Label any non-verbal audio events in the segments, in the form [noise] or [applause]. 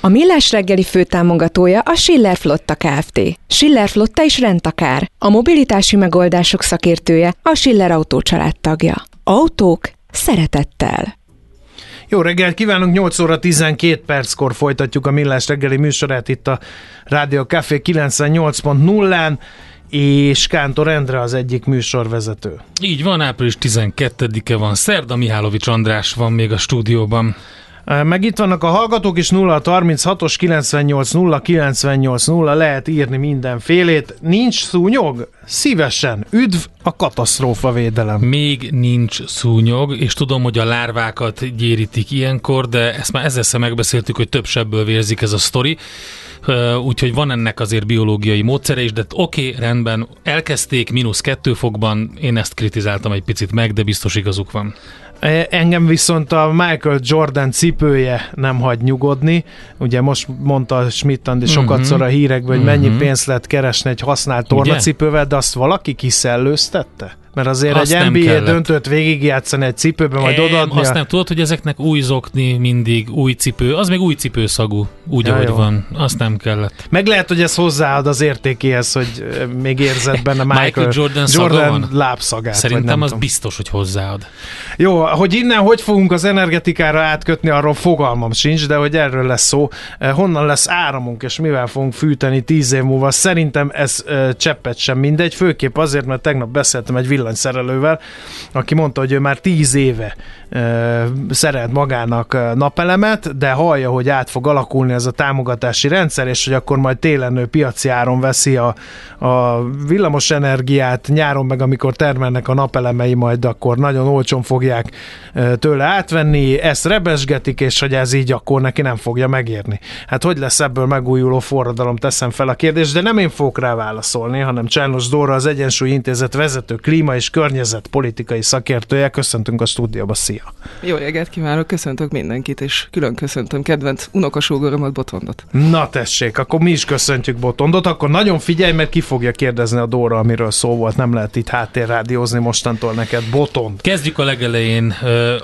A Millás reggeli főtámogatója a Schiller Flotta Kft. Schiller Flotta is rendtakár. A mobilitási megoldások szakértője a Schiller Autó tagja. Autók szeretettel. Jó reggelt kívánunk, 8 óra 12 perckor folytatjuk a Millás reggeli műsorát itt a Rádió Café 98.0-án és Kántor Endre az egyik műsorvezető. Így van, április 12-e van, Szerda Mihálovics András van még a stúdióban. Meg itt vannak a hallgatók is 0 36-os 98 0 98 0 lehet írni mindenfélét. Nincs szúnyog? Szívesen. Üdv a katasztrófa védelem. Még nincs szúnyog, és tudom, hogy a lárvákat gyérítik ilyenkor, de ezt már ezzel megbeszéltük, hogy több sebből vérzik ez a sztori úgyhogy van ennek azért biológiai módszere is, de oké, okay, rendben, elkezdték mínusz kettő fokban, én ezt kritizáltam egy picit meg, de biztos igazuk van. E, engem viszont a Michael Jordan cipője nem hagy nyugodni. Ugye most mondta Schmidt Andi sokatszor uh-huh. a hírekben, hogy mennyi uh-huh. pénzt lehet keresni egy használt tornacipővel, de azt valaki kiszellőztette? Mert azért azt egy NBA döntőt végigjátszani egy cipőben, majd odaadni. Azt nem tudod, hogy ezeknek új zokni mindig, új cipő, az még új cipőszagú, úgy, ja, ahogy jó. van. Azt nem kellett. Meg lehet, hogy ez hozzáad az értékéhez, hogy még érzed benne Michael, Michael Jordan, Jordan lábszagát. Szerintem az tudom. biztos, hogy hozzáad. Jó, hogy innen hogy fogunk az energetikára átkötni, arról fogalmam sincs, de hogy erről lesz szó. Honnan lesz áramunk, és mivel fogunk fűteni tíz év múlva? Szerintem ez cseppet sem mindegy, főképp azért, mert tegnap beszéltem egy villanyszerelővel, aki mondta, hogy ő már tíz éve szeret magának napelemet, de hallja, hogy át fog alakulni ez a támogatási rendszer, és hogy akkor majd télen ő piaci áron veszi a, a villamos energiát, nyáron meg amikor termelnek a napelemei, majd akkor nagyon olcsón fogják tőle átvenni, ezt rebesgetik, és hogy ez így akkor neki nem fogja megérni. Hát hogy lesz ebből megújuló forradalom, teszem fel a kérdést, de nem én fogok rá válaszolni, hanem Csános Dóra, az Egyensúly Intézet vezető klíma és környezetpolitikai szakértője. Köszöntünk a stúdióba, szia! Jó reggelt kívánok, köszöntök mindenkit, és külön köszöntöm kedvenc unokasógoromat Botondot. Na tessék, akkor mi is köszöntjük Botondot, akkor nagyon figyelj, mert ki fogja kérdezni a Dóra, amiről szó volt, nem lehet itt háttérrádiózni mostantól neked, Botond. Kezdjük a legelején,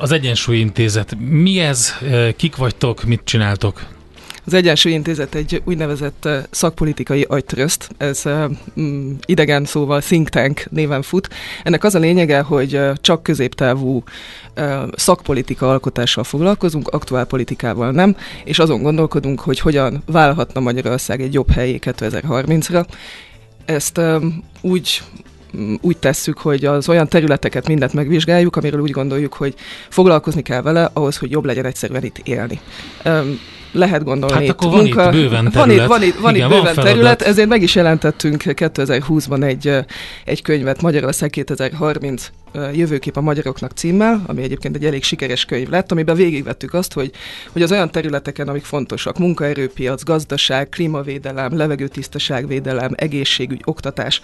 az Egyensúlyintézet. Mi ez, kik vagytok, mit csináltok? Az Egyensúly Intézet egy úgynevezett szakpolitikai agytröszt, ez mm, idegen szóval think tank néven fut. Ennek az a lényege, hogy csak középtávú szakpolitika alkotással foglalkozunk, aktuál politikával nem, és azon gondolkodunk, hogy hogyan válhatna Magyarország egy jobb helyé 2030-ra. Ezt úgy úgy tesszük, hogy az olyan területeket mindent megvizsgáljuk, amiről úgy gondoljuk, hogy foglalkozni kell vele ahhoz, hogy jobb legyen egyszerűen itt élni lehet gondolni. Hát akkor van munka, itt bőven terület. Van itt, van itt, van Igen, itt bőven van terület, ezért meg is jelentettünk 2020-ban egy, egy könyvet, Magyarország 2030 Jövőkép a magyaroknak címmel, ami egyébként egy elég sikeres könyv lett, amiben végigvettük azt, hogy, hogy az olyan területeken, amik fontosak, munkaerőpiac, gazdaság, klímavédelem, levegőtisztaságvédelem, egészségügy, oktatás,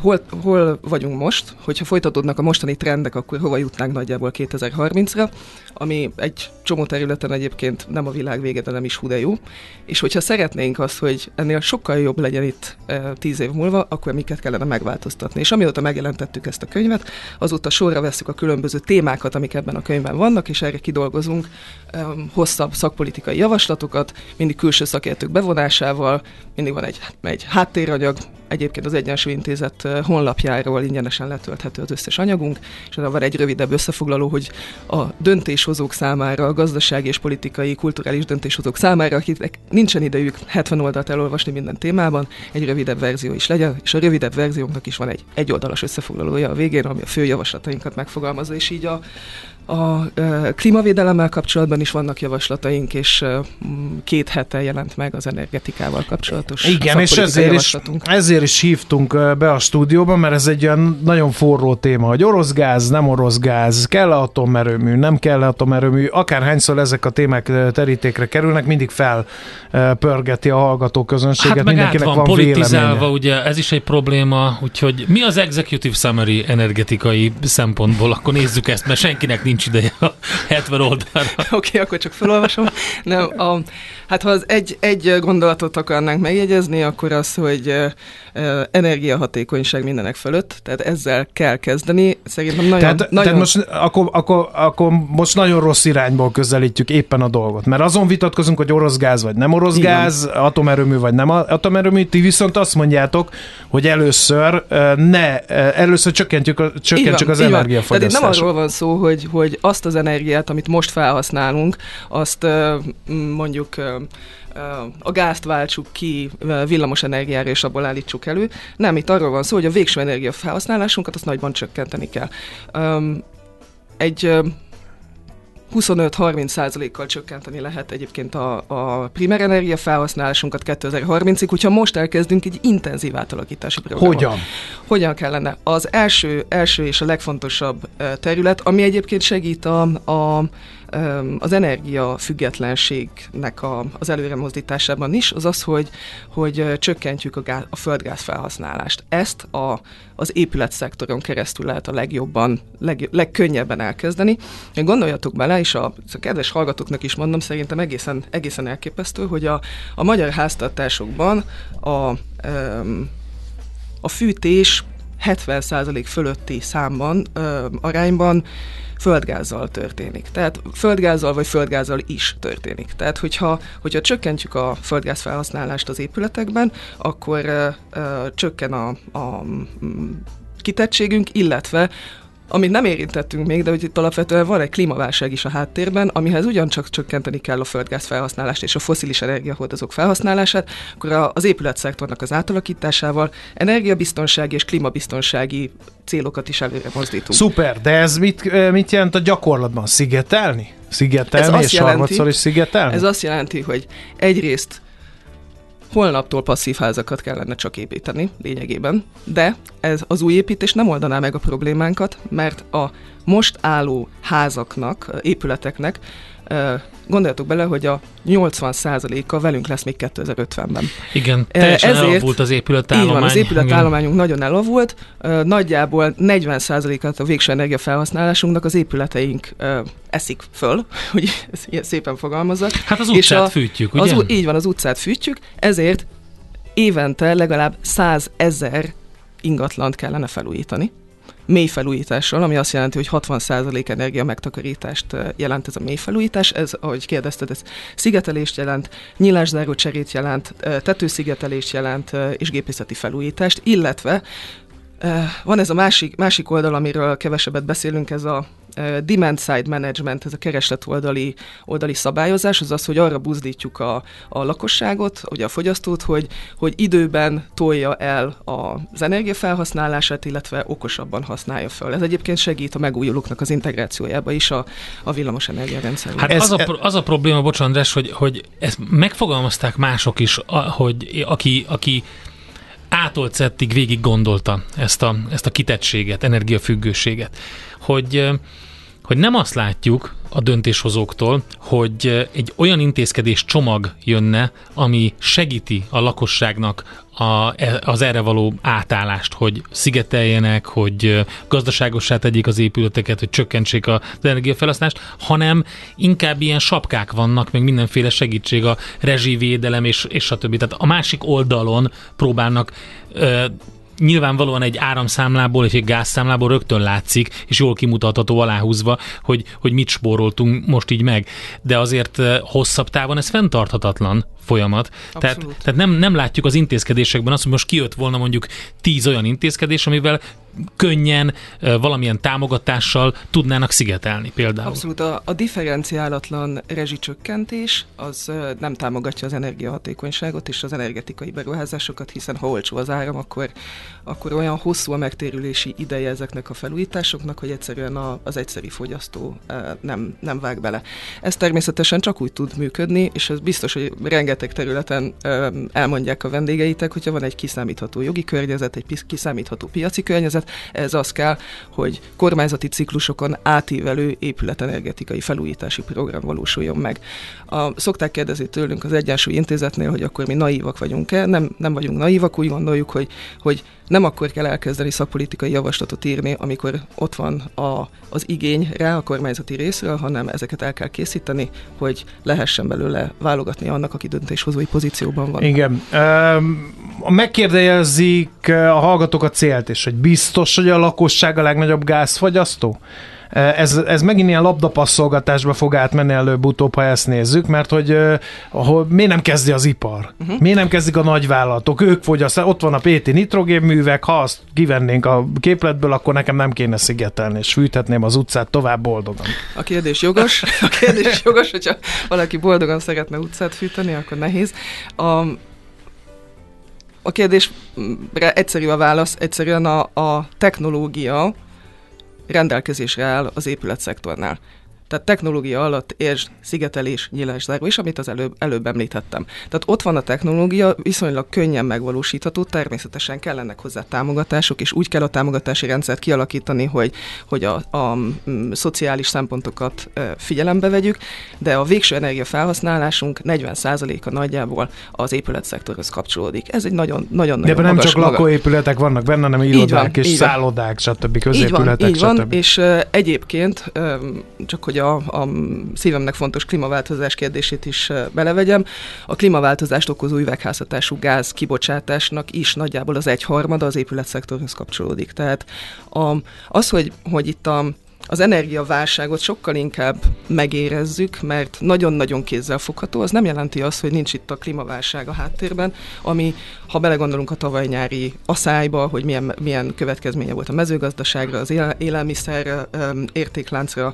hol, hol vagyunk most, hogyha folytatódnak a mostani trendek, akkor hova jutnánk nagyjából 2030-ra, ami egy csomó területen egyébként nem a világ vége, de nem is hú de jó. És hogyha szeretnénk azt, hogy ennél sokkal jobb legyen itt tíz év múlva, akkor miket kellene megváltoztatni. És amióta megjelentettük ezt a könyvet, azóta sorra veszük a különböző témákat, amik ebben a könyvben vannak, és erre kidolgozunk um, hosszabb szakpolitikai javaslatokat, mindig külső szakértők bevonásával, mindig van egy, egy háttéranyag, Egyébként az Egyensúly Intézet honlapjáról ingyenesen letölthető az összes anyagunk, és van egy rövidebb összefoglaló, hogy a döntéshozók számára, a gazdasági és politikai, kulturális döntéshozók számára, akiknek nincsen idejük 70 oldalt elolvasni minden témában, egy rövidebb verzió is legyen, és a rövidebb verziónknak is van egy egyoldalas összefoglalója a végén, ami a fő javaslatainkat megfogalmazza, és így a A klímavédelemmel kapcsolatban is vannak javaslataink, és két hete jelent meg az energetikával kapcsolatos Igen, és ezért is, ezért is hívtunk be a stúdióba, mert ez egy olyan nagyon forró téma, hogy orosz gáz, nem orosz gáz, kell -e atomerőmű, nem kell -e atomerőmű, akárhányszor ezek a témák terítékre kerülnek, mindig felpörgeti a hallgató közönséget, hát mindenkinek van, van politizálva, ugye ez is egy probléma, úgyhogy mi az executive summary energetikai szempontból, akkor nézzük ezt, mert senkinek nincs nincs ideje a 70 oldalra. [laughs] Oké, okay, akkor csak felolvasom. Nem, a, hát ha az egy, egy gondolatot akarnánk megjegyezni, akkor az, hogy energiahatékonyság mindenek fölött, tehát ezzel kell kezdeni. Szerintem nagyon... Tehát, nagyon... tehát most, akkor, akkor, akkor most nagyon rossz irányból közelítjük éppen a dolgot, mert azon vitatkozunk, hogy orosz gáz vagy nem orosz Igen. gáz, atomerőmű vagy nem atomerőmű, ti viszont azt mondjátok, hogy először ne, először csökkentjük, csökkentsük van, az energiafogyasztást. Tehát nem arról van szó, hogy, hogy azt az energiát, amit most felhasználunk, azt mondjuk a gázt váltsuk ki villamos energiára, és abból állítsuk elő. Nem, itt arról van szó, hogy a végső energia felhasználásunkat azt nagyban csökkenteni kell. Egy 25-30 százalékkal csökkenteni lehet egyébként a, a primer energia felhasználásunkat 2030-ig, hogyha most elkezdünk egy intenzív átalakítási programot. Hogyan? Hogyan kellene? Az első, első és a legfontosabb terület, ami egyébként segít a, a az energia függetlenségnek a, az előremozdításában is, az az, hogy, hogy csökkentjük a, gáz, a földgáz felhasználást. Ezt a, az épületszektoron keresztül lehet a legjobban, leg, legkönnyebben elkezdeni. Gondoljatok bele, és a, a kedves hallgatóknak is mondom, szerintem egészen, egészen elképesztő, hogy a, a magyar háztartásokban a, a fűtés 70% fölötti számban, ö, arányban földgázzal történik. Tehát földgázzal vagy földgázzal is történik. Tehát, hogyha, hogyha csökkentjük a földgáz felhasználást az épületekben, akkor ö, ö, csökken a, a kitettségünk, illetve amit nem érintettünk még, de hogy itt alapvetően van egy klímaválság is a háttérben, amihez ugyancsak csökkenteni kell a földgáz felhasználást és a foszilis energiahordozók felhasználását, akkor az épületszektornak az átalakításával energiabiztonsági és klímabiztonsági célokat is előre mozdítunk. Szuper, de ez mit, mit jelent a gyakorlatban? Szigetelni? Szigetelni és harmadszor is szigetelni? Ez azt jelenti, hogy egyrészt holnaptól passzív házakat kellene csak építeni lényegében, de ez az új építés nem oldaná meg a problémánkat, mert a most álló házaknak, épületeknek gondoljatok bele, hogy a 80%-a velünk lesz még 2050-ben. Igen, teljesen Ezért, elavult az épületállomány. Így van, az épületállományunk Igen. nagyon elavult, nagyjából 40%-at a végső energiafelhasználásunknak az épületeink eszik föl, [laughs] hogy ilyen szépen fogalmazzak. Hát az utcát és a, fűtjük, ugye? Az, így van, az utcát fűtjük, ezért évente legalább 100 ezer ingatlant kellene felújítani mély felújítással, ami azt jelenti, hogy 60% energia megtakarítást jelent ez a mély felújítás. Ez, ahogy kérdezted, ez szigetelést jelent, nyílászáró cserét jelent, tetőszigetelést jelent és gépészeti felújítást, illetve van ez a másik, másik oldal, amiről kevesebbet beszélünk, ez a demand side management, ez a kereslet oldali, oldali szabályozás, az az, hogy arra buzdítjuk a, a lakosságot, ugye a fogyasztót, hogy, hogy időben tolja el az energiafelhasználását, illetve okosabban használja fel. Ez egyébként segít a megújulóknak az integrációjába is a, a villamos energiarendszerben. Hát ez, az, a, az a probléma, bocsánat, András, hogy, hogy ezt megfogalmazták mások is, hogy aki, aki átolt szettig végig gondolta ezt a, ezt a kitettséget, energiafüggőséget, hogy hogy nem azt látjuk a döntéshozóktól, hogy egy olyan intézkedés csomag jönne, ami segíti a lakosságnak a, az erre való átállást, hogy szigeteljenek, hogy gazdaságossá tegyék az épületeket, hogy csökkentsék az energiafelhasználást, hanem inkább ilyen sapkák vannak, meg mindenféle segítség a rezsivédelem és, és stb. Tehát a másik oldalon próbálnak nyilvánvalóan egy áramszámlából és egy gázszámlából rögtön látszik, és jól kimutatható aláhúzva, hogy, hogy mit spóroltunk most így meg. De azért eh, hosszabb távon ez fenntarthatatlan, folyamat. Tehát, tehát nem, nem látjuk az intézkedésekben azt, hogy most kijött volna mondjuk tíz olyan intézkedés, amivel könnyen, valamilyen támogatással tudnának szigetelni például. Abszolút. A, a differenciálatlan rezsicsökkentés az nem támogatja az energiahatékonyságot és az energetikai beruházásokat, hiszen ha olcsó az áram, akkor, akkor olyan hosszú a megtérülési ideje ezeknek a felújításoknak, hogy egyszerűen a, az egyszeri fogyasztó nem, nem vág bele. Ez természetesen csak úgy tud működni, és ez biztos, hogy rengeteg területen elmondják a vendégeitek, hogyha van egy kiszámítható jogi környezet, egy kiszámítható piaci környezet, ez az kell, hogy kormányzati ciklusokon átívelő épületenergetikai felújítási program valósuljon meg. A, szokták kérdezni tőlünk az Egyensúly Intézetnél, hogy akkor mi naívak vagyunk-e. Nem, nem vagyunk naívak, úgy gondoljuk, hogy, hogy nem akkor kell elkezdeni szakpolitikai javaslatot írni, amikor ott van a, az igény rá a kormányzati részről, hanem ezeket el kell készíteni, hogy lehessen belőle válogatni annak, aki döntéshozói pozícióban van. Igen. Megkérdezik a hallgatók a célt, és hogy biztos, hogy a lakosság a legnagyobb gázfogyasztó? Ez, ez megint ilyen labdapasszolgatásba fog átmenni előbb-utóbb, ha ezt nézzük, mert hogy ahol, miért nem kezdi az ipar? Uh-huh. Miért nem kezdik a nagyvállalatok? Ők fogyasztják, ott van a PT nitrogénművek, ha azt kivennénk a képletből, akkor nekem nem kéne szigetelni, és fűthetném az utcát tovább boldogan. A kérdés jogos, [laughs] a kérdés jogos, hogyha valaki boldogan szeretne utcát fűteni, akkor nehéz. A, a kérdésre egyszerű a válasz, egyszerűen a, a technológia, rendelkezésre áll az épületszektornál. Tehát technológia alatt és szigetelés, nyílás, záró, és amit az előbb, előbb említettem. Tehát ott van a technológia, viszonylag könnyen megvalósítható, természetesen kellenek hozzá támogatások, és úgy kell a támogatási rendszert kialakítani, hogy, hogy a, a, a szociális szempontokat e, figyelembe vegyük, de a végső energiafelhasználásunk 40%-a nagyjából az épületszektorhoz kapcsolódik. Ez egy nagyon nagyon De nem csak maga. lakóépületek vannak benne, hanem irodák van, és szállodák, stb. középületek, így van, így van, és e, egyébként e, csak hogy hogy a, a szívemnek fontos klímaváltozás kérdését is belevegyem. A klímaváltozást okozó üvegházhatású gáz kibocsátásnak is nagyjából az egyharmada az épületszektorhoz kapcsolódik. Tehát a, az, hogy, hogy itt a az energiaválságot sokkal inkább megérezzük, mert nagyon-nagyon kézzelfogható. Az nem jelenti azt, hogy nincs itt a klímaválság a háttérben, ami, ha belegondolunk a tavaly nyári aszályba, hogy milyen, milyen következménye volt a mezőgazdaságra, az élelmiszer értékláncra,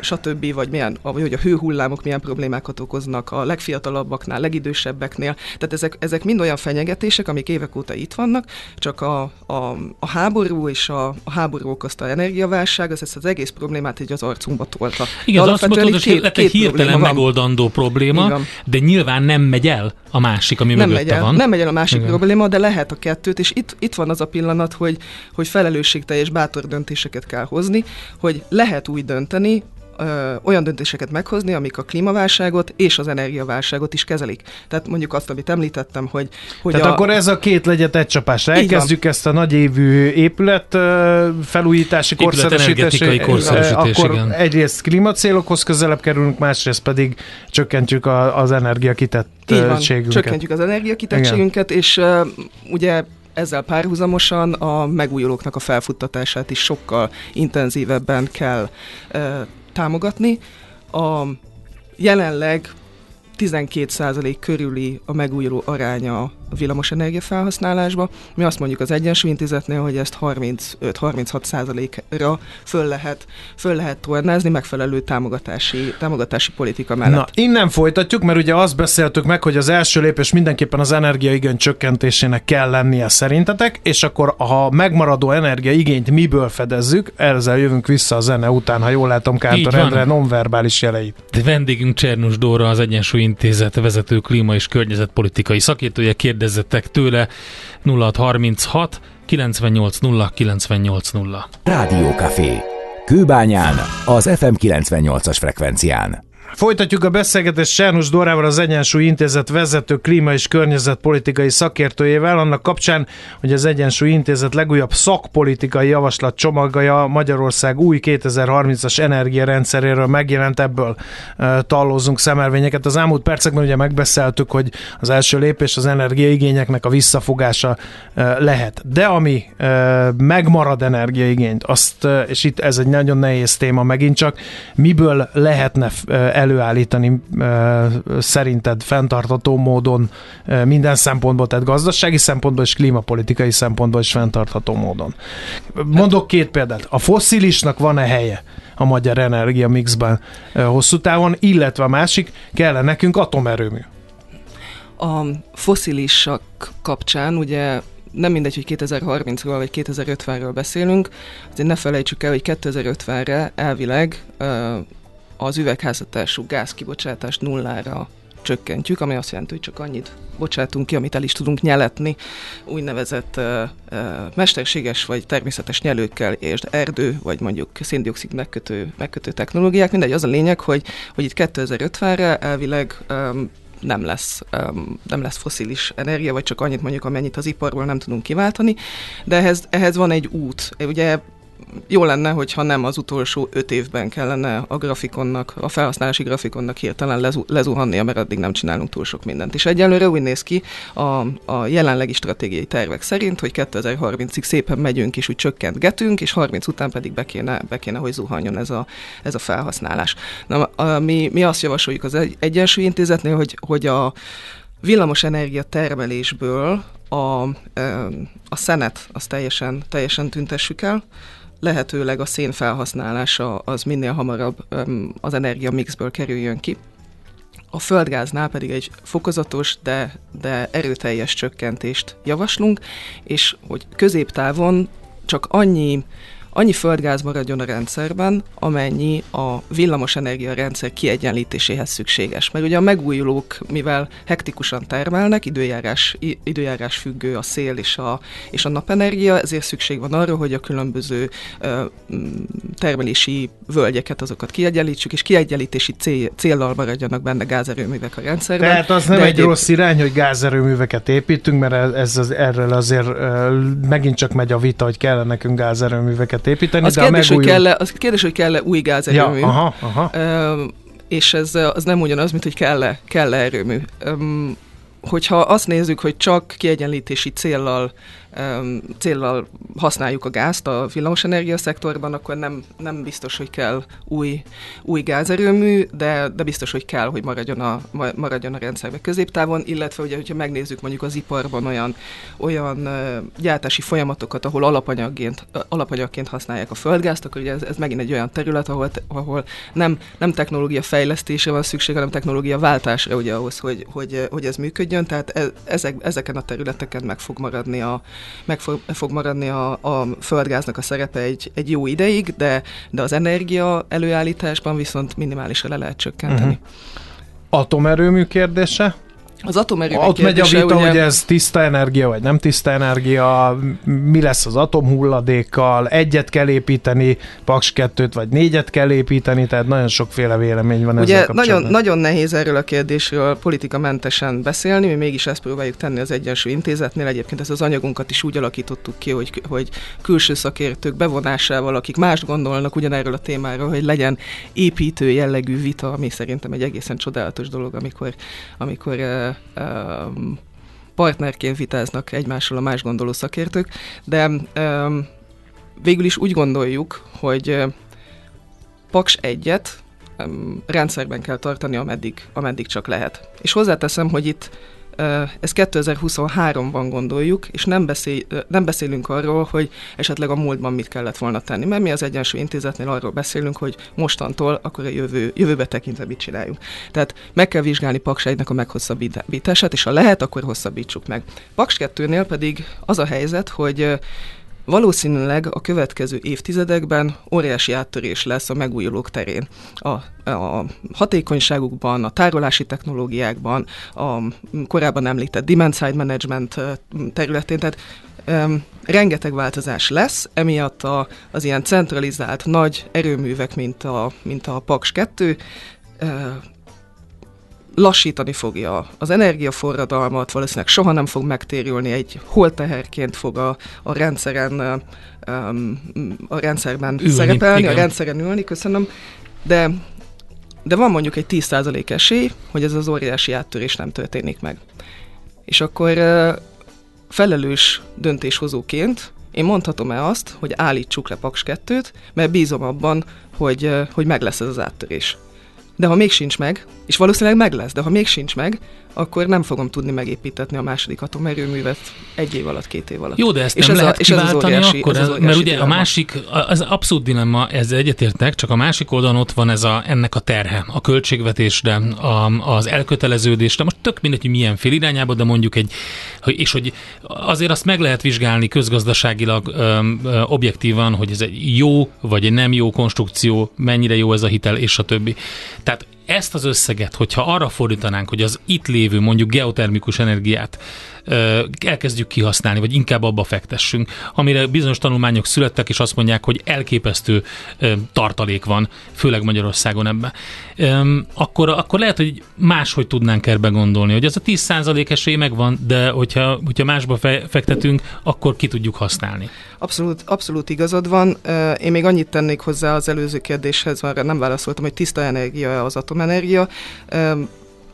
stb., vagy, milyen, vagy hogy a hőhullámok milyen problémákat okoznak a legfiatalabbaknál, legidősebbeknél. Tehát ezek, ezek mind olyan fenyegetések, amik évek óta itt vannak, csak a, a, a háború és a, a háború okozta energiaválság, az ezt az egész problémát így az arcunkba tolta. Igen, az arcunkba tolta, hogy lett egy hirtelen probléma megoldandó probléma, Igen. de nyilván nem megy el a másik, ami nem megy el, van. Nem megy el a másik Igen. probléma, de lehet a kettőt, és itt, itt van az a pillanat, hogy, hogy felelősségteljes bátor döntéseket kell hozni, hogy lehet úgy dönteni, ö, olyan döntéseket meghozni, amik a klímaválságot és az energiaválságot is kezelik. Tehát mondjuk azt, amit említettem, hogy... hogy Tehát a, akkor ez a két legyet egy csapásra. Elkezdjük ezt a nagyévű épület felújítási, korszerűsítési. korszerűsítés, akkor igen. egyrészt klímacélokhoz közelebb kerülünk, másrészt pedig csökkentjük a, az energiakitettségünket. csökkentjük az energiakitettségünket, és uh, ugye ezzel párhuzamosan a megújulóknak a felfuttatását is sokkal intenzívebben kell uh, támogatni. A jelenleg 12% körüli a megújuló aránya villamosenergia felhasználásba. Mi azt mondjuk az Egyensúlyintézetnél, hogy ezt 35-36%-ra föl lehet, föl lehet tornázni megfelelő támogatási, támogatási politika mellett. Na, innen folytatjuk, mert ugye azt beszéltük meg, hogy az első lépés mindenképpen az energiaigény csökkentésének kell lennie szerintetek, és akkor ha megmaradó energiaigényt miből fedezzük, ezzel jövünk vissza a zene után, ha jól látom Kántor Endre nonverbális jeleit. De vendégünk Csernus Dóra, az Egyensúlyintézet vezető klíma és környezetpolitikai szakértője kérdez kérdezzetek tőle 0636 980 980. Café. Kőbányán, az FM 98-as frekvencián. Folytatjuk a beszélgetést Sárnus Dorával, az Egyensúly Intézet vezető klíma és környezetpolitikai szakértőjével, annak kapcsán, hogy az Egyensúly Intézet legújabb szakpolitikai javaslat csomagja Magyarország új 2030-as energiarendszeréről megjelent, ebből e, tallózunk szemelvényeket. Az elmúlt percekben ugye megbeszéltük, hogy az első lépés az energiaigényeknek a visszafogása e, lehet. De ami e, megmarad energiaigényt, azt, e, és itt ez egy nagyon nehéz téma megint csak, miből lehetne előállítani szerinted fenntartható módon minden szempontból, tehát gazdasági szempontból és klímapolitikai szempontból is fenntartható módon. Mondok két példát. A fosszilisnak van-e helye a magyar energia mixben hosszú távon, illetve a másik, kell nekünk atomerőmű? A fosszilisok kapcsán ugye nem mindegy, hogy 2030-ról vagy 2050-ről beszélünk, azért ne felejtsük el, hogy 2050-re elvileg az üvegházatású gázkibocsátást nullára csökkentjük, ami azt jelenti, hogy csak annyit bocsátunk ki, amit el is tudunk nyeletni úgynevezett uh, uh, mesterséges vagy természetes nyelőkkel és erdő, vagy mondjuk széndiokszid megkötő, megkötő technológiák. Mindegy, az a lényeg, hogy, hogy itt 2050-re elvileg um, nem lesz, um, nem lesz foszilis energia, vagy csak annyit mondjuk, amennyit az iparból nem tudunk kiváltani, de ehhez, ehhez van egy út. Ugye jó lenne, hogyha nem az utolsó öt évben kellene a grafikonnak, a felhasználási grafikonnak hirtelen lezu- lezuhannia, mert addig nem csinálunk túl sok mindent. És egyelőre úgy néz ki a, a jelenlegi stratégiai tervek szerint, hogy 2030-ig szépen megyünk és úgy csökkentgetünk, és 30 után pedig be kéne, be kéne hogy zuhanjon ez a, ez a felhasználás. Na, a, mi, mi azt javasoljuk az egy, Egyensúly Intézetnél, hogy, hogy a villamos energia termelésből a, a szenet azt teljesen, teljesen tüntessük el, lehetőleg a szén felhasználása az minél hamarabb az energia mixből kerüljön ki. A földgáznál pedig egy fokozatos, de, de erőteljes csökkentést javaslunk, és hogy középtávon csak annyi annyi földgáz maradjon a rendszerben, amennyi a villamosenergia rendszer kiegyenlítéséhez szükséges. Mert ugye a megújulók, mivel hektikusan termelnek, időjárás, időjárás függő a szél és a, és a napenergia, ezért szükség van arra, hogy a különböző ö, termelési völgyeket, azokat kiegyenlítsük, és kiegyenlítési cél, céllal maradjanak benne gázerőművek a rendszerben. Tehát az nem De egy egyéb... rossz irány, hogy gázerőműveket építünk, mert ez az, erről azért ö, megint csak megy a vita, hogy kellene nekünk gázerőműveket építeni. Az, de kérdés, megújul... hogy kell az kérdés, hogy kell-e új gázerőmű. Ja, aha, aha. Ö, és ez az nem ugyanaz, mint hogy kell-e, kell-e erőmű. Ö, hogyha azt nézzük, hogy csak kiegyenlítési céllal céllal használjuk a gázt a villamosenergia szektorban, akkor nem, nem biztos, hogy kell új, új gázerőmű, de, de biztos, hogy kell, hogy maradjon a, maradjon a rendszerbe középtávon, illetve ugye, hogyha megnézzük mondjuk az iparban olyan, olyan gyártási folyamatokat, ahol alapanyagként, alapanyagként használják a földgázt, akkor ugye ez, ez megint egy olyan terület, ahol, ahol nem, nem technológia fejlesztésre van szükség, hanem technológia váltásra ugye ahhoz, hogy, hogy, hogy ez működjön, tehát e, ezek, ezeken a területeken meg fog maradni a, meg fog, fog maradni a, a földgáznak a szerepe egy, egy jó ideig, de, de az energia előállításban viszont minimálisra le lehet csökkenteni. Uh-huh. Atomerőmű kérdése? Az atomerőmű Ott megy a vita, ugye... hogy ez tiszta energia, vagy nem tiszta energia, mi lesz az atomhulladékkal, egyet kell építeni, Paks 2 vagy négyet kell építeni, tehát nagyon sokféle vélemény van ugye ezzel nagyon, nagyon nehéz erről a kérdésről politikamentesen beszélni, mi mégis ezt próbáljuk tenni az Egyensúly Intézetnél. Egyébként ezt az anyagunkat is úgy alakítottuk ki, hogy, hogy külső szakértők bevonásával, akik mást gondolnak ugyanerről a témáról, hogy legyen építő jellegű vita, ami szerintem egy egészen csodálatos dolog, amikor, amikor partnerként vitáznak egymásról a más gondoló szakértők, de végül is úgy gondoljuk, hogy Paks egyet rendszerben kell tartani, ameddig, ameddig csak lehet. És hozzáteszem, hogy itt ezt 2023-ban gondoljuk, és nem, beszél, nem beszélünk arról, hogy esetleg a múltban mit kellett volna tenni, mert mi az Egyensúly Intézetnél arról beszélünk, hogy mostantól akkor a jövő, jövőbe tekintve mit csináljunk. Tehát meg kell vizsgálni Paks 1 a meghosszabbítását, és ha lehet, akkor hosszabbítsuk meg. Paks 2-nél pedig az a helyzet, hogy Valószínűleg a következő évtizedekben óriási áttörés lesz a megújulók terén. A, a hatékonyságukban, a tárolási technológiákban, a korábban említett demand-side management területén, tehát um, rengeteg változás lesz, emiatt a, az ilyen centralizált nagy erőművek, mint a, mint a PAX 2, uh, lassítani fogja az energiaforradalmat, valószínűleg soha nem fog megtérülni, egy holteherként fog a, a rendszeren a rendszerben ülni, szerepelni, igen. a rendszeren ülni, köszönöm, de de van mondjuk egy 10% esély, hogy ez az óriási áttörés nem történik meg. És akkor felelős döntéshozóként én mondhatom-e azt, hogy állítsuk le Paks 2-t, mert bízom abban, hogy, hogy meg lesz ez az áttörés de ha még sincs meg, és valószínűleg meg lesz, de ha még sincs meg, akkor nem fogom tudni megépítetni a második atomerőművet egy év alatt, két év alatt. Jó, de ezt és nem ez lehet a, és ez óriási, akkor, ez az mert ugye dilemma. a másik, az abszolút dilemma, ezzel egyetértek, csak a másik oldalon ott van ez a, ennek a terhe, a költségvetésre, a, az elköteleződésre, most tök mindegy, hogy milyen fél irányába, de mondjuk egy, és hogy azért azt meg lehet vizsgálni közgazdaságilag ö, ö, objektívan, hogy ez egy jó vagy egy nem jó konstrukció, mennyire jó ez a hitel, és a többi. Tehát ezt az összeget, hogyha arra fordítanánk, hogy az itt lévő mondjuk geotermikus energiát elkezdjük kihasználni, vagy inkább abba fektessünk, amire bizonyos tanulmányok születtek, és azt mondják, hogy elképesztő tartalék van, főleg Magyarországon ebben, akkor, akkor lehet, hogy máshogy tudnánk erbe gondolni, hogy az a 10% esély megvan, de hogyha, hogyha másba fektetünk, akkor ki tudjuk használni. Abszolút, abszolút igazad van. Én még annyit tennék hozzá az előző kérdéshez, mert nem válaszoltam, hogy tiszta energia az atomenergia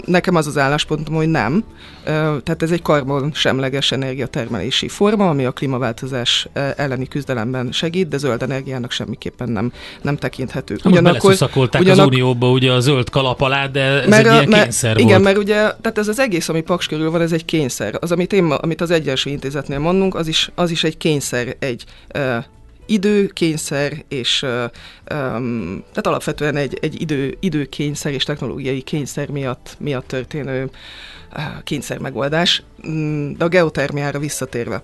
nekem az az álláspontom, hogy nem. Tehát ez egy karbon semleges energiatermelési forma, ami a klímaváltozás elleni küzdelemben segít, de zöld energiának semmiképpen nem, nem tekinthető. Ugyanakkor, ugyanak, az Unióba ugye a zöld kalap alá, de ez mert, egy ilyen mert, kényszer Igen, volt. mert ugye, tehát ez az egész, ami Paks körül van, ez egy kényszer. Az, amit, én, amit az Egyensúly Intézetnél mondunk, az is, az is egy kényszer, egy időkényszer, és um, tehát alapvetően egy, egy idő, időkényszer és technológiai kényszer miatt, miatt történő kényszer megoldás. Mm, de a geotermiára visszatérve,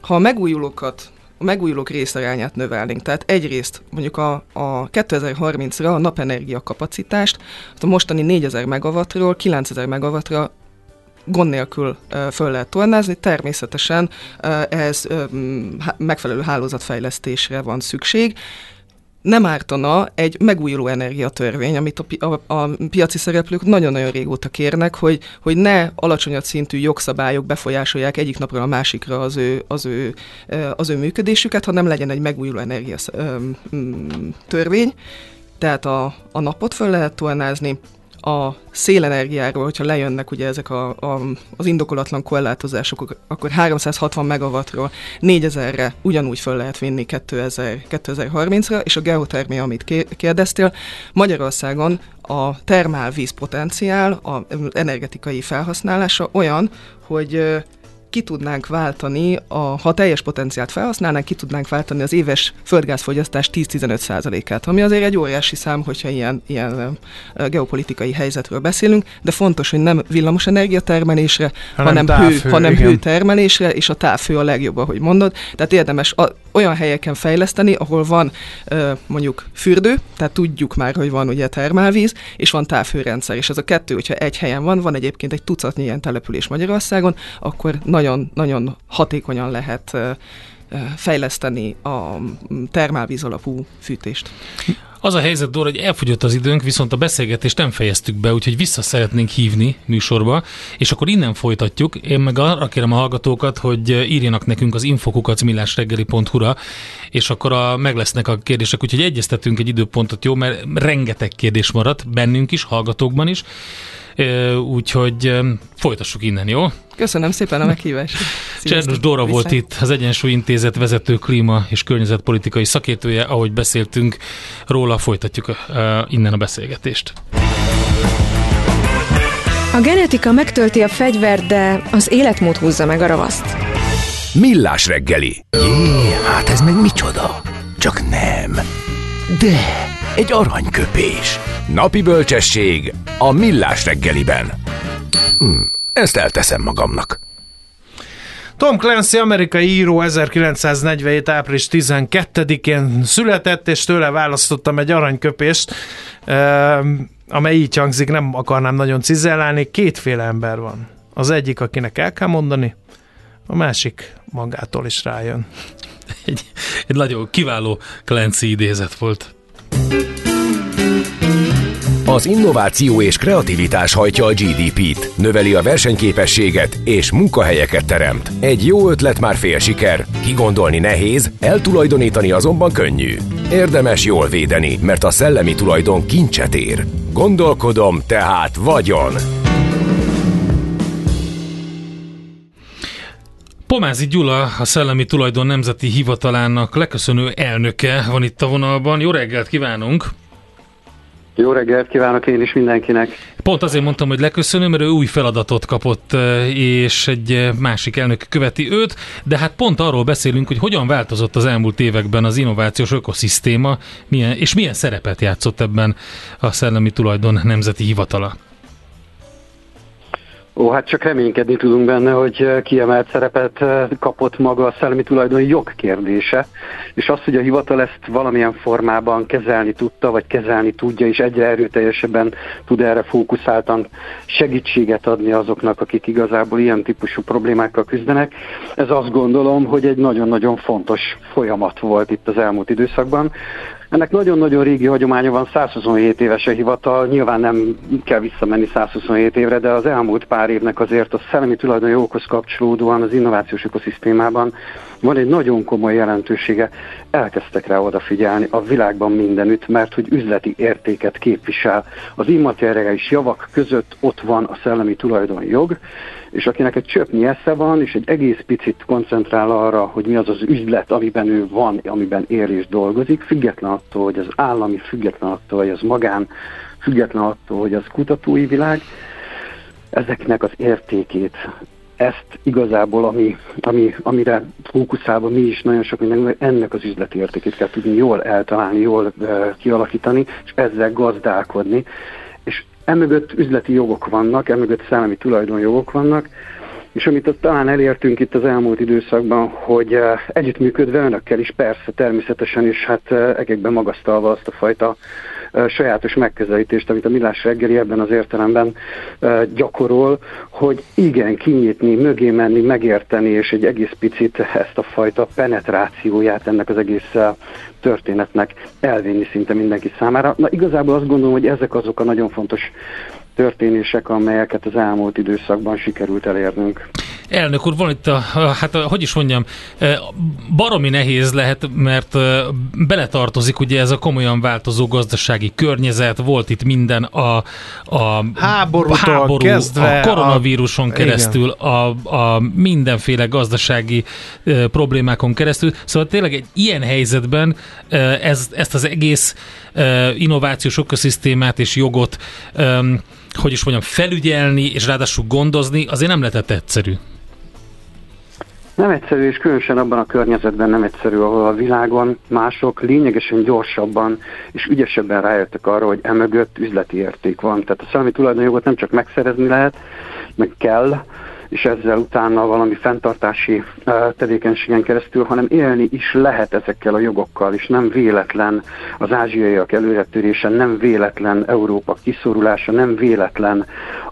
ha a megújulókat a megújulók részarányát növelnénk. Tehát egyrészt mondjuk a, a 2030-ra a napenergia kapacitást, a mostani 4000 megawattról 9000 megawattra gond nélkül föl lehet tornázni. Természetesen ez megfelelő hálózatfejlesztésre van szükség nem ártana egy megújuló energiatörvény, amit a, a, a piaci szereplők nagyon-nagyon régóta kérnek, hogy, hogy ne alacsonyabb szintű jogszabályok befolyásolják egyik napról a másikra az ő, az ő, az ő működésüket, hanem legyen egy megújuló energiatörvény. Tehát a, a napot föl lehet tornázni, a szélenergiáról, hogyha lejönnek ugye ezek a, a, az indokolatlan korlátozások, akkor 360 megawattról 4000-re ugyanúgy föl lehet vinni 2000, 2030-ra, és a geotermia, amit kérdeztél, Magyarországon a termálvíz potenciál, a energetikai felhasználása olyan, hogy ki tudnánk váltani, a, ha teljes potenciált felhasználnánk, ki tudnánk váltani az éves földgázfogyasztás 10-15%-át, ami azért egy óriási szám, hogyha ilyen, ilyen geopolitikai helyzetről beszélünk, de fontos, hogy nem villamos energiatermelésre, hanem, hanem, hő, hanem hőtermelésre, és a távhő a legjobb, ahogy mondod. Tehát érdemes a, olyan helyeken fejleszteni, ahol van mondjuk fürdő, tehát tudjuk már, hogy van ugye termálvíz, és van távhőrendszer, és ez a kettő, hogyha egy helyen van, van egyébként egy tucatnyi ilyen település Magyarországon, akkor nagyon, nagyon hatékonyan lehet fejleszteni a termálvíz alapú fűtést. Az a helyzet, Dóra, hogy elfogyott az időnk, viszont a beszélgetést nem fejeztük be, úgyhogy vissza szeretnénk hívni műsorba, és akkor innen folytatjuk. Én meg arra kérem a hallgatókat, hogy írjanak nekünk az infokukacmillásreggeli.hu-ra, és akkor a, meg lesznek a kérdések, úgyhogy egyeztetünk egy időpontot, jó, mert rengeteg kérdés maradt bennünk is, hallgatókban is, úgyhogy folytassuk innen, jó? Köszönöm szépen a meghívást. Csernus Dóra Viszont. volt itt, az Egyensúly Intézet vezető klíma és környezetpolitikai szakértője. Ahogy beszéltünk róla, folytatjuk innen a beszélgetést. A genetika megtölti a fegyvert, de az életmód húzza meg a ravaszt. Millás reggeli. Jé, hát ez meg micsoda? Csak nem. De, egy aranyköpés. Napi bölcsesség a Millás reggeliben. Hm. Ezt elteszem magamnak. Tom Clancy, amerikai író 1947. április 12-én született, és tőle választottam egy aranyköpést, amely így hangzik, nem akarnám nagyon cizellálni. Kétféle ember van. Az egyik, akinek el kell mondani, a másik magától is rájön. Egy, egy nagyon kiváló Clancy idézet volt. Az innováció és kreativitás hajtja a GDP-t, növeli a versenyképességet és munkahelyeket teremt. Egy jó ötlet már fél siker, kigondolni nehéz, eltulajdonítani azonban könnyű. Érdemes jól védeni, mert a szellemi tulajdon kincset ér. Gondolkodom, tehát vagyon. Pomázi Gyula, a Szellemi Tulajdon Nemzeti Hivatalának leköszönő elnöke van itt a vonalban. Jó reggelt kívánunk! Jó reggelt kívánok én is mindenkinek. Pont azért mondtam, hogy leköszönöm, mert ő új feladatot kapott, és egy másik elnök követi őt, de hát pont arról beszélünk, hogy hogyan változott az elmúlt években az innovációs ökoszisztéma, milyen, és milyen szerepet játszott ebben a Szellemi Tulajdon Nemzeti Hivatala. Ó, hát csak reménykedni tudunk benne, hogy eh, kiemelt szerepet eh, kapott maga a szellemi tulajdon jog kérdése, és az, hogy a hivatal ezt valamilyen formában kezelni tudta, vagy kezelni tudja, és egyre erőteljesebben tud erre fókuszáltan segítséget adni azoknak, akik igazából ilyen típusú problémákkal küzdenek. Ez azt gondolom, hogy egy nagyon-nagyon fontos folyamat volt itt az elmúlt időszakban. Ennek nagyon-nagyon régi hagyománya van, 127 éves a hivatal, nyilván nem kell visszamenni 127 évre, de az elmúlt pár évnek azért a szellemi tulajdonjogokhoz kapcsolódóan az innovációs ökoszisztémában van egy nagyon komoly jelentősége. Elkezdtek rá odafigyelni a világban mindenütt, mert hogy üzleti értéket képvisel. Az immateriális javak között ott van a szellemi tulajdonjog, és akinek egy csöpnyi esze van, és egy egész picit koncentrál arra, hogy mi az az üzlet, amiben ő van, amiben él és dolgozik, független attól, hogy az állami, független attól, hogy az magán, független attól, hogy az kutatói világ, ezeknek az értékét, ezt igazából, ami, ami, amire fókuszálva mi is nagyon sok minden, ennek az üzleti értékét kell tudni jól eltalálni, jól uh, kialakítani, és ezzel gazdálkodni. És emögött üzleti jogok vannak, emögött szellemi tulajdonjogok vannak, és amit ott talán elértünk itt az elmúlt időszakban, hogy uh, együttműködve önökkel is persze természetesen, és hát uh, egekben magasztalva azt a fajta sajátos megközelítést, amit a Millás reggeli ebben az értelemben gyakorol, hogy igen, kinyitni, mögé menni, megérteni, és egy egész picit ezt a fajta penetrációját ennek az egész történetnek elvinni szinte mindenki számára. Na igazából azt gondolom, hogy ezek azok a nagyon fontos történések, amelyeket az elmúlt időszakban sikerült elérnünk. Elnök úr, van itt a, hát hogy is mondjam, baromi nehéz lehet, mert beletartozik ugye ez a komolyan változó gazdasági környezet, volt itt minden a, a háború, kezdve, a koronavíruson a, keresztül, a, a mindenféle gazdasági problémákon keresztül. Szóval tényleg egy ilyen helyzetben ez, ezt az egész innovációs ökoszisztémát és jogot hogy is mondjam, felügyelni és ráadásul gondozni, azért nem lehetett egyszerű. Nem egyszerű, és különösen abban a környezetben nem egyszerű, ahol a világon mások lényegesen gyorsabban és ügyesebben rájöttek arra, hogy emögött üzleti érték van. Tehát a szellemi tulajdonjogot nem csak megszerezni lehet, meg kell, és ezzel utána valami fenntartási tevékenységen keresztül, hanem élni is lehet ezekkel a jogokkal, és nem véletlen az ázsiaiak előretörése, nem véletlen Európa kiszorulása, nem véletlen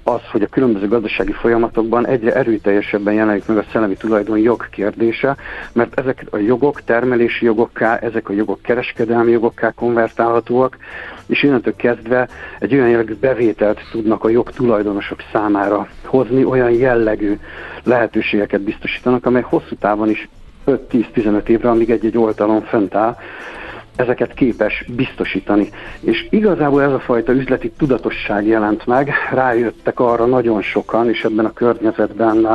az, hogy a különböző gazdasági folyamatokban egyre erőteljesebben jelenik meg a szellemi tulajdon jog kérdése, mert ezek a jogok termelési jogokká, ezek a jogok kereskedelmi jogokká konvertálhatóak, és innentől kezdve egy olyan jellegű bevételt tudnak a jogtulajdonosok számára hozni, olyan jellegű lehetőségeket biztosítanak, amely hosszú távon is 5-10-15 évre, amíg egy-egy oltalon fent áll, ezeket képes biztosítani. És igazából ez a fajta üzleti tudatosság jelent meg, rájöttek arra nagyon sokan, és ebben a környezetben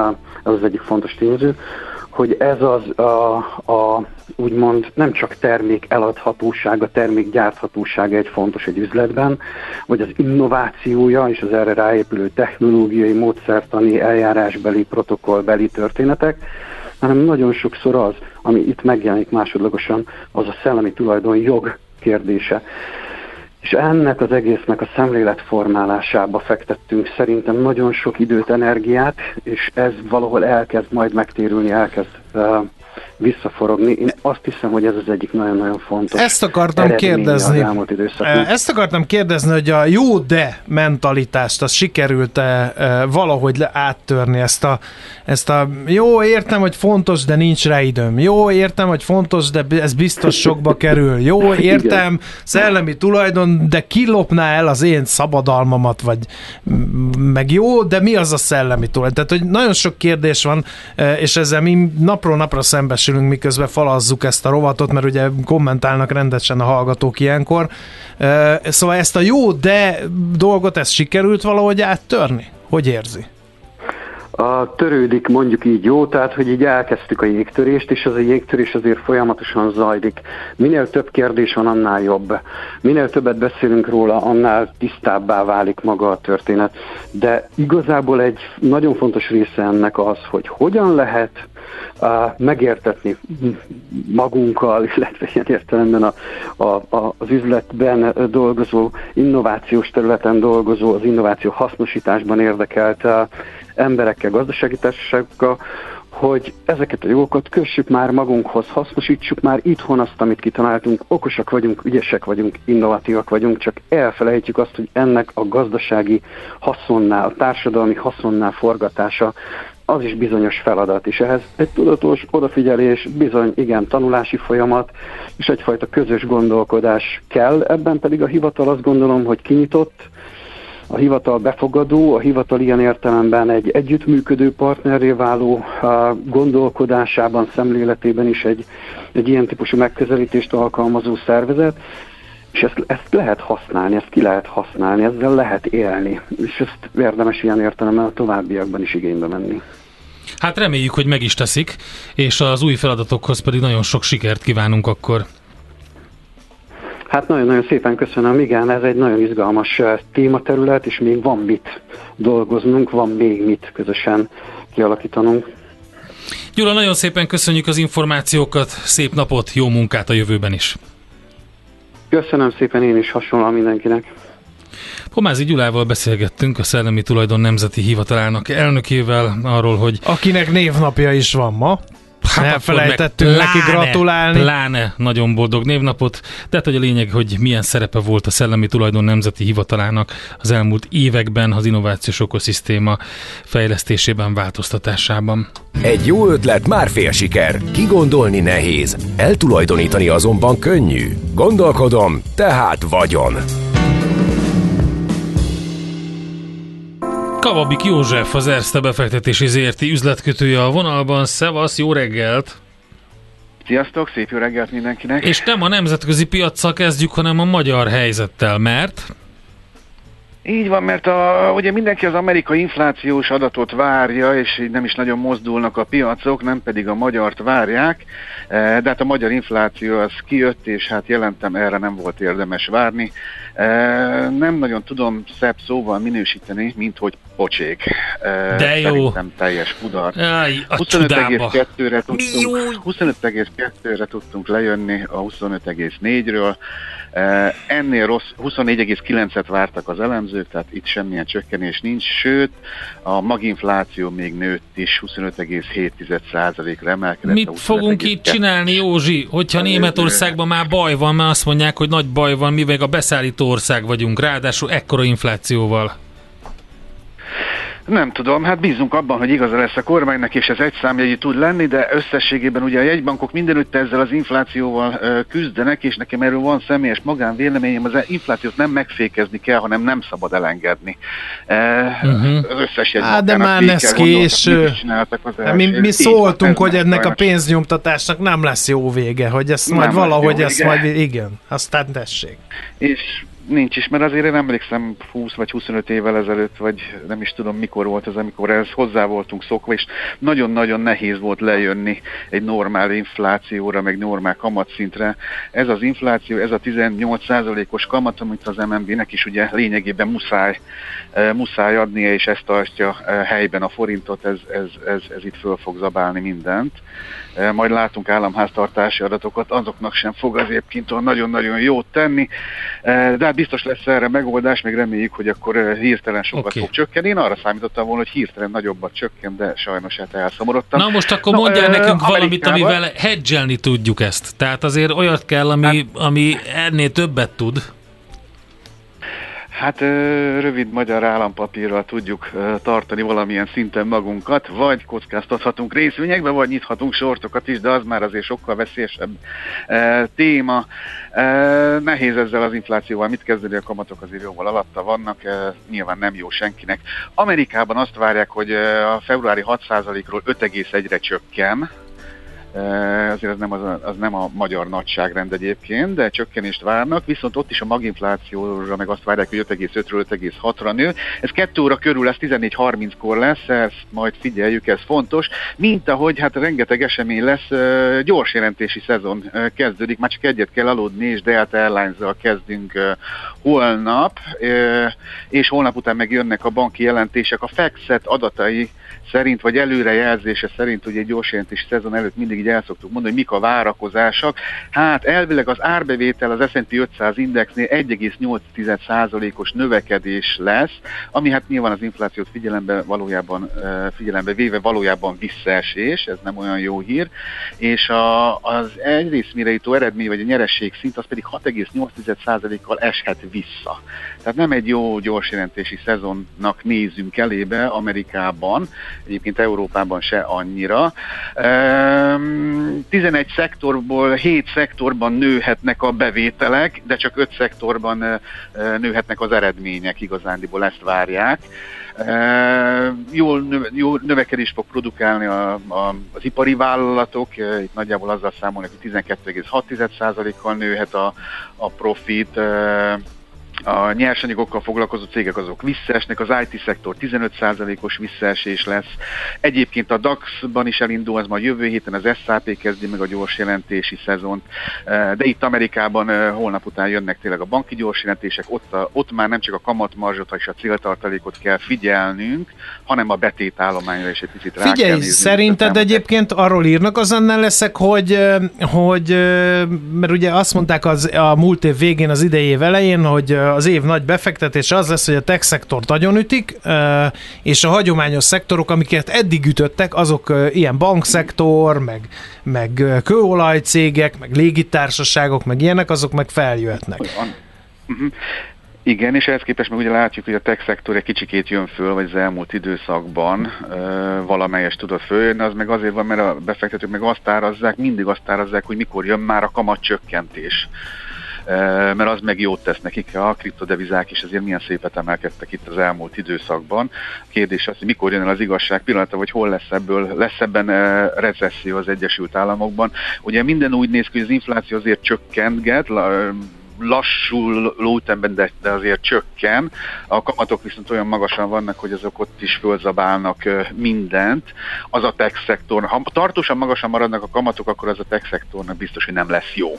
ez az egyik fontos tényező, hogy ez az a, a úgymond nem csak termék eladhatósága, termék gyárthatósága egy fontos egy üzletben, vagy az innovációja és az erre ráépülő technológiai, módszertani, eljárásbeli, protokollbeli történetek, hanem nagyon sokszor az, ami itt megjelenik másodlagosan, az a szellemi tulajdon jog kérdése. És ennek az egésznek a szemléletformálásába fektettünk szerintem nagyon sok időt, energiát, és ez valahol elkezd majd megtérülni, elkezd uh, visszaforogni. Én azt hiszem, hogy ez az egyik nagyon-nagyon fontos. Ezt akartam kérdezni. Ezt akartam kérdezni, hogy a jó de mentalitást, az sikerült-e valahogy le áttörni ezt a, ezt a jó, értem, hogy fontos, de nincs rá időm. Jó, értem, hogy fontos, de ez biztos sokba kerül. Jó, [laughs] értem, szellemi tulajdon, de kilopná el az én szabadalmamat, vagy meg jó, de mi az a szellemi tulajdon? Tehát, hogy nagyon sok kérdés van, és ezzel mi napról napra szembesülünk beszélünk, miközben falazzuk ezt a rovatot, mert ugye kommentálnak rendesen a hallgatók ilyenkor. Szóval ezt a jó de dolgot, ezt sikerült valahogy áttörni? Hogy érzi? A törődik mondjuk így jó, tehát hogy így elkezdtük a jégtörést, és az a jégtörés azért folyamatosan zajlik. Minél több kérdés van, annál jobb. Minél többet beszélünk róla, annál tisztábbá válik maga a történet. De igazából egy nagyon fontos része ennek az, hogy hogyan lehet uh, megértetni magunkkal, illetve ilyen értelemben a, a, a, az üzletben dolgozó, innovációs területen dolgozó, az innováció hasznosításban érdekelt uh, emberekkel, gazdasági társaságokkal, hogy ezeket a jogokat kössük már magunkhoz, hasznosítsuk már itthon azt, amit kitaláltunk, okosak vagyunk, ügyesek vagyunk, innovatívak vagyunk, csak elfelejtjük azt, hogy ennek a gazdasági haszonnál, a társadalmi haszonnál forgatása az is bizonyos feladat, és ehhez egy tudatos odafigyelés, bizony igen tanulási folyamat, és egyfajta közös gondolkodás kell, ebben pedig a hivatal azt gondolom, hogy kinyitott, a hivatal befogadó, a hivatal ilyen értelemben egy együttműködő partnerré váló gondolkodásában, szemléletében is egy, egy ilyen típusú megközelítést alkalmazó szervezet, és ezt, ezt lehet használni, ezt ki lehet használni, ezzel lehet élni, és ezt érdemes ilyen értelemben a továbbiakban is igénybe venni. Hát reméljük, hogy meg is teszik, és az új feladatokhoz pedig nagyon sok sikert kívánunk akkor. Hát nagyon-nagyon szépen köszönöm. Igen, ez egy nagyon izgalmas tématerület, és még van mit dolgoznunk, van még mit közösen kialakítanunk. Gyula, nagyon szépen köszönjük az információkat, szép napot, jó munkát a jövőben is. Köszönöm szépen én is hasonlóan mindenkinek. Pomázi Gyulával beszélgettünk a Szellemi Tulajdon Nemzeti Hivatalának elnökével arról, hogy... Akinek névnapja is van ma. Hát Elfelejtettünk neki gratulálni. Pláne nagyon boldog névnapot. Tehát, hogy a lényeg, hogy milyen szerepe volt a Szellemi Tulajdon Nemzeti Hivatalának az elmúlt években az innovációs ökoszisztéma fejlesztésében, változtatásában. Egy jó ötlet már fél siker. Kigondolni nehéz. Eltulajdonítani azonban könnyű. Gondolkodom, tehát vagyon. Kavabik József, az Erste befektetési ZRT üzletkötője a vonalban. Szevasz, jó reggelt! Sziasztok, szép jó reggelt mindenkinek! És nem a nemzetközi piaccal kezdjük, hanem a magyar helyzettel, mert... Így van, mert a, ugye mindenki az amerikai inflációs adatot várja, és így nem is nagyon mozdulnak a piacok, nem pedig a magyart várják, e, de hát a magyar infláció az kijött, és hát jelentem erre nem volt érdemes várni. E, nem nagyon tudom szebb szóval minősíteni, mint hogy pocsék. E, de jó. Szerintem teljes kudar. 25,2-re tudtunk, 25,2-re tudtunk lejönni a 25,4-ről, Ennél rossz, 24,9-et vártak az elemzők, tehát itt semmilyen csökkenés nincs, sőt a maginfláció még nőtt is, 25,7%-ra emelkedett. Mit fogunk itt csinálni, Józsi, hogyha Németországban már baj van, mert azt mondják, hogy nagy baj van, mi meg a beszállító ország vagyunk, ráadásul ekkora inflációval. Nem tudom, hát bízunk abban, hogy igaza lesz a kormánynak, és ez egy számjegyű tud lenni, de összességében ugye a jegybankok mindenütt ezzel az inflációval küzdenek, és nekem erről van személyes magánvéleményem, az inflációt nem megfékezni kell, hanem nem szabad elengedni. Uh, uh-huh. Az összes jegybankának de már lesz késő. Hát mi, mi szóltunk, hogy ennek a pénznyomtatásnak nem lesz jó vége, hogy ezt majd valahogy ezt majd, igen, aztán tessék. És Nincs is, mert azért én emlékszem 20 vagy 25 évvel ezelőtt, vagy nem is tudom mikor volt ez, amikor ez hozzá voltunk szokva, és nagyon-nagyon nehéz volt lejönni egy normál inflációra, meg normál kamatszintre. Ez az infláció, ez a 18%-os kamat, amit az MNB-nek is ugye lényegében muszáj, uh, muszáj adnia, és ezt tartja uh, helyben a forintot, ez, ez, ez, ez itt föl fog zabálni mindent. Uh, majd látunk államháztartási adatokat, azoknak sem fog az egyébként nagyon-nagyon jót tenni, de hát biztos lesz erre megoldás, még reméljük, hogy akkor eh, hirtelen sokat okay. fog csökkenni. Én arra számítottam volna, hogy hirtelen nagyobbat csökken, de sajnos hát elszomorodtam. Na most akkor mondjál no, nekünk valamit, amivel hedgelni tudjuk ezt. Tehát azért olyat kell, ami, hát, ami ennél többet tud. Hát rövid magyar állampapírral tudjuk tartani valamilyen szinten magunkat, vagy kockáztathatunk részvényekbe, vagy nyithatunk sortokat is, de az már azért sokkal veszélyesebb téma. Nehéz ezzel az inflációval mit kezdeni, a kamatok azért jóval alatta vannak, nyilván nem jó senkinek. Amerikában azt várják, hogy a februári 6%-ról 5,1-re csökken, azért az nem, az, az nem a magyar nagyságrend egyébként, de csökkenést várnak, viszont ott is a maginflációra meg azt várják, hogy 5,5-ről 5,6-ra nő. Ez 2 óra körül lesz, 14.30-kor lesz, ezt majd figyeljük, ez fontos. Mint ahogy hát rengeteg esemény lesz, gyors jelentési szezon kezdődik, már csak egyet kell aludni, és Delta Airlines-zal kezdünk holnap, és holnap után meg jönnek a banki jelentések. A FEXET adatai szerint, vagy előrejelzése szerint, ugye egy gyors jelentési szezon előtt mindig így el szoktuk mondani, hogy mik a várakozások. Hát elvileg az árbevétel az S&P 500 indexnél 1,8%-os növekedés lesz, ami hát nyilván az inflációt figyelembe, valójában, figyelembe véve valójában visszaesés, ez nem olyan jó hír, és a, az egyrészt mire jutó eredmény, vagy a nyeresség szint, az pedig 6,8%-kal eshet vissza. Tehát nem egy jó gyors jelentési szezonnak nézünk elébe Amerikában, egyébként Európában se annyira. 11 szektorból 7 szektorban nőhetnek a bevételek, de csak 5 szektorban nőhetnek az eredmények, igazándiból ezt várják. Jól, növe, jó növekedést fog produkálni a, a, az ipari vállalatok, itt nagyjából azzal számolnak, hogy 12,6%-kal nőhet a, a profit, a nyersanyagokkal foglalkozó cégek azok visszaesnek, az IT-szektor 15%-os visszaesés lesz. Egyébként a DAX-ban is elindul, ez majd jövő héten az SAP kezdi meg a gyors jelentési szezont, eh, de itt Amerikában eh, holnap után jönnek tényleg a banki gyors jelentések, ott, a, ott már nem csak a kamatmarzsot és a céltartalékot kell figyelnünk, hanem a betétállományra is egy picit rá Figyelj, kell nézni, szerinted egyébként arról írnak az annál leszek, hogy, eh, hogy mert ugye azt mondták az, a múlt év végén, az idei év elején, hogy az év nagy befektetése az lesz, hogy a tech szektor nagyon ütik, és a hagyományos szektorok, amiket eddig ütöttek, azok ilyen bankszektor, meg, meg kőolajcégek, meg légitársaságok, meg ilyenek, azok meg feljöhetnek. Uh-huh. Igen, és ehhez képest meg ugye látjuk, hogy a tech szektor egy kicsikét jön föl, vagy az elmúlt időszakban uh, valamelyes tudott följönni, az meg azért van, mert a befektetők meg azt árazzák, mindig azt árazzák, hogy mikor jön már a kamatcsökkentés mert az meg jót tesz nekik, a kriptodevizák is azért milyen szépet emelkedtek itt az elmúlt időszakban. A kérdés az, hogy mikor jön el az igazság pillanata, vagy hol lesz ebből, lesz ebben recesszió az Egyesült Államokban. Ugye minden úgy néz ki, hogy az infláció azért csökkentget, lassul lótemben, de, de azért csökken. A kamatok viszont olyan magasan vannak, hogy azok ott is fölzabálnak mindent. Az a tech szektor, ha tartósan magasan maradnak a kamatok, akkor az a tech szektornak biztos, hogy nem lesz jó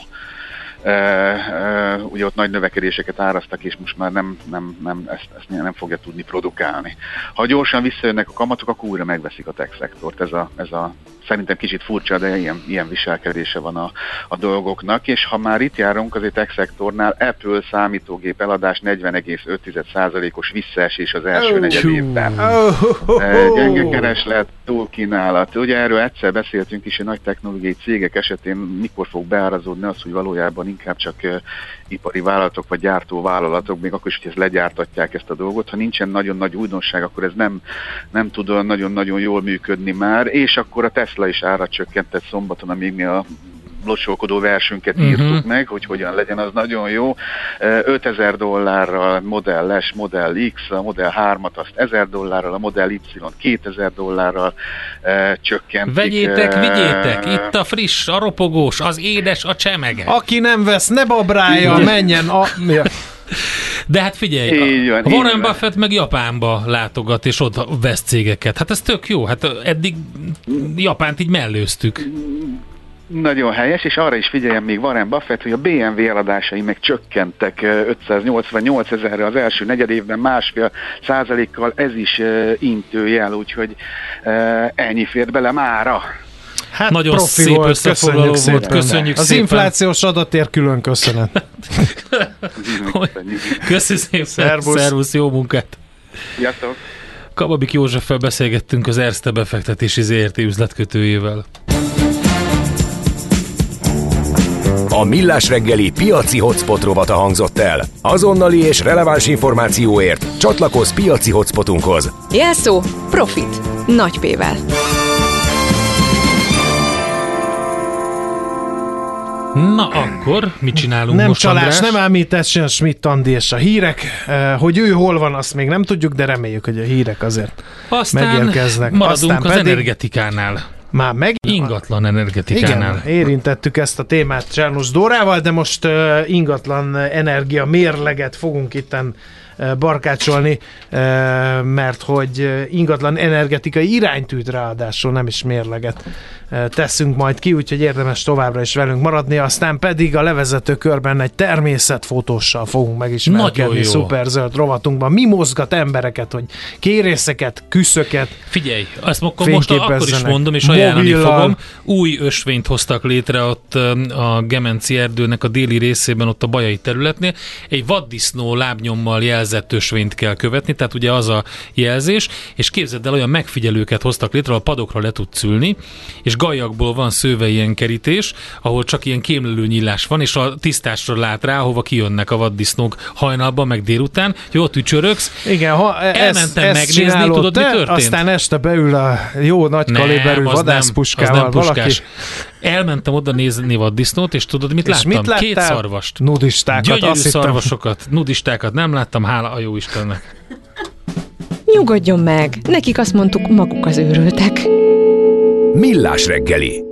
ugye ott nagy növekedéseket árasztak, és most már nem, nem, nem, ezt, ezt nem fogja tudni produkálni. Ha gyorsan visszajönnek a kamatok, akkor újra megveszik a tech szektort. Ez a, ez a szerintem kicsit furcsa, de ilyen, ilyen viselkedése van a, a dolgoknak, és ha már itt járunk az tech szektornál, Apple számítógép eladás 40,5%-os visszaesés az első oh, negyed évben. Oh, oh, oh, Gyenge kereslet, túl kínálat. Ugye erről egyszer beszéltünk is, hogy nagy technológiai cégek esetén mikor fog beárazódni az, hogy valójában inkább csak ipari vállalatok vagy gyártó vállalatok, még akkor is, hogy ezt legyártatják ezt a dolgot. Ha nincsen nagyon nagy újdonság, akkor ez nem, nem tud nagyon-nagyon jól működni már, és akkor a Tesla is árat csökkentett szombaton, amíg mi a locsolkodó versünket uh-huh. írtuk meg, hogy hogyan legyen, az nagyon jó. 5000 dollárral Model S, Model X, a Model 3-at azt 1000 dollárral, a Model Y 2000 dollárral uh, csökkentik. Vegyétek, vigyétek, itt a friss, a ropogós, az édes, a csemege. Aki nem vesz, ne babrálja, menjen a... De hát figyelj, van, a Warren Buffett meg Japánba látogat, és ott vesz cégeket. Hát ez tök jó, hát eddig Japánt így mellőztük. Nagyon helyes, és arra is figyeljen még Warren Buffett, hogy a BMW eladásai meg csökkentek 588 ezerre az első negyed évben másfél százalékkal, ez is intőjel, úgyhogy ennyi fért bele mára. Hát Nagyon profi szép volt, összefoglaló köszönjük volt, szépen. köszönjük Az szépen. inflációs adatért külön köszönet. [laughs] Köszönjük szépen, szervusz. szervusz, jó munkát! Sziasztok! Kababik Józseffel beszélgettünk az Erste befektetési ZRT üzletkötőjével. A Millás reggeli piaci hotspot rovata hangzott el. Azonnali és releváns információért csatlakozz piaci hotspotunkhoz. Jelszó Profit. Nagy P-vel. Na akkor, mit csinálunk nem most, csalás, András? nem említesz a Schmidt Andi és a hírek. Eh, hogy ő hol van, azt még nem tudjuk, de reméljük, hogy a hírek azért Aztán megérkeznek. maradunk Aztán az pedig energetikánál. Már meg? Ingatlan energetikánál. Igen, érintettük ezt a témát Csernus Dórával, de most uh, ingatlan energia mérleget fogunk itten barkácsolni, mert hogy ingatlan energetikai iránytűt ráadásul nem is mérleget teszünk majd ki, úgyhogy érdemes továbbra is velünk maradni, aztán pedig a levezető körben egy természetfotóssal fogunk megismerkedni szuperzöld rovatunkban. Mi mozgat embereket, hogy kérészeket, küszöket Figyelj, azt most akkor is mondom, és ajánlani fogom. Új ösvényt hoztak létre ott a Gemenci erdőnek a déli részében, ott a Bajai területnél. Egy vaddisznó lábnyommal jelzett ösvényt kell követni, tehát ugye az a jelzés, és képzeld el, olyan megfigyelőket hoztak létre, a padokra le tudsz ülni, és gajakból van szőve ilyen kerítés, ahol csak ilyen kémlelő nyílás van, és a tisztásra lát rá, ahova kijönnek a vaddisznók hajnalban, meg délután, jó tücsörögsz. Igen, ha e- Elmentem ezt megnézni, tudod, te, mi történt? Aztán este beül a jó nagy nem, kaliberű vadászpuskával nem, nem valaki. Elmentem oda nézni vaddisznót, és tudod, mit és láttam? Mit Két szarvast. Nudistákat. Gyönyörű szarvasokat. Nudistákat nem láttam, hála a jó Istennek. Nyugodjon meg, nekik azt mondtuk, maguk az őrültek. Millás reggeli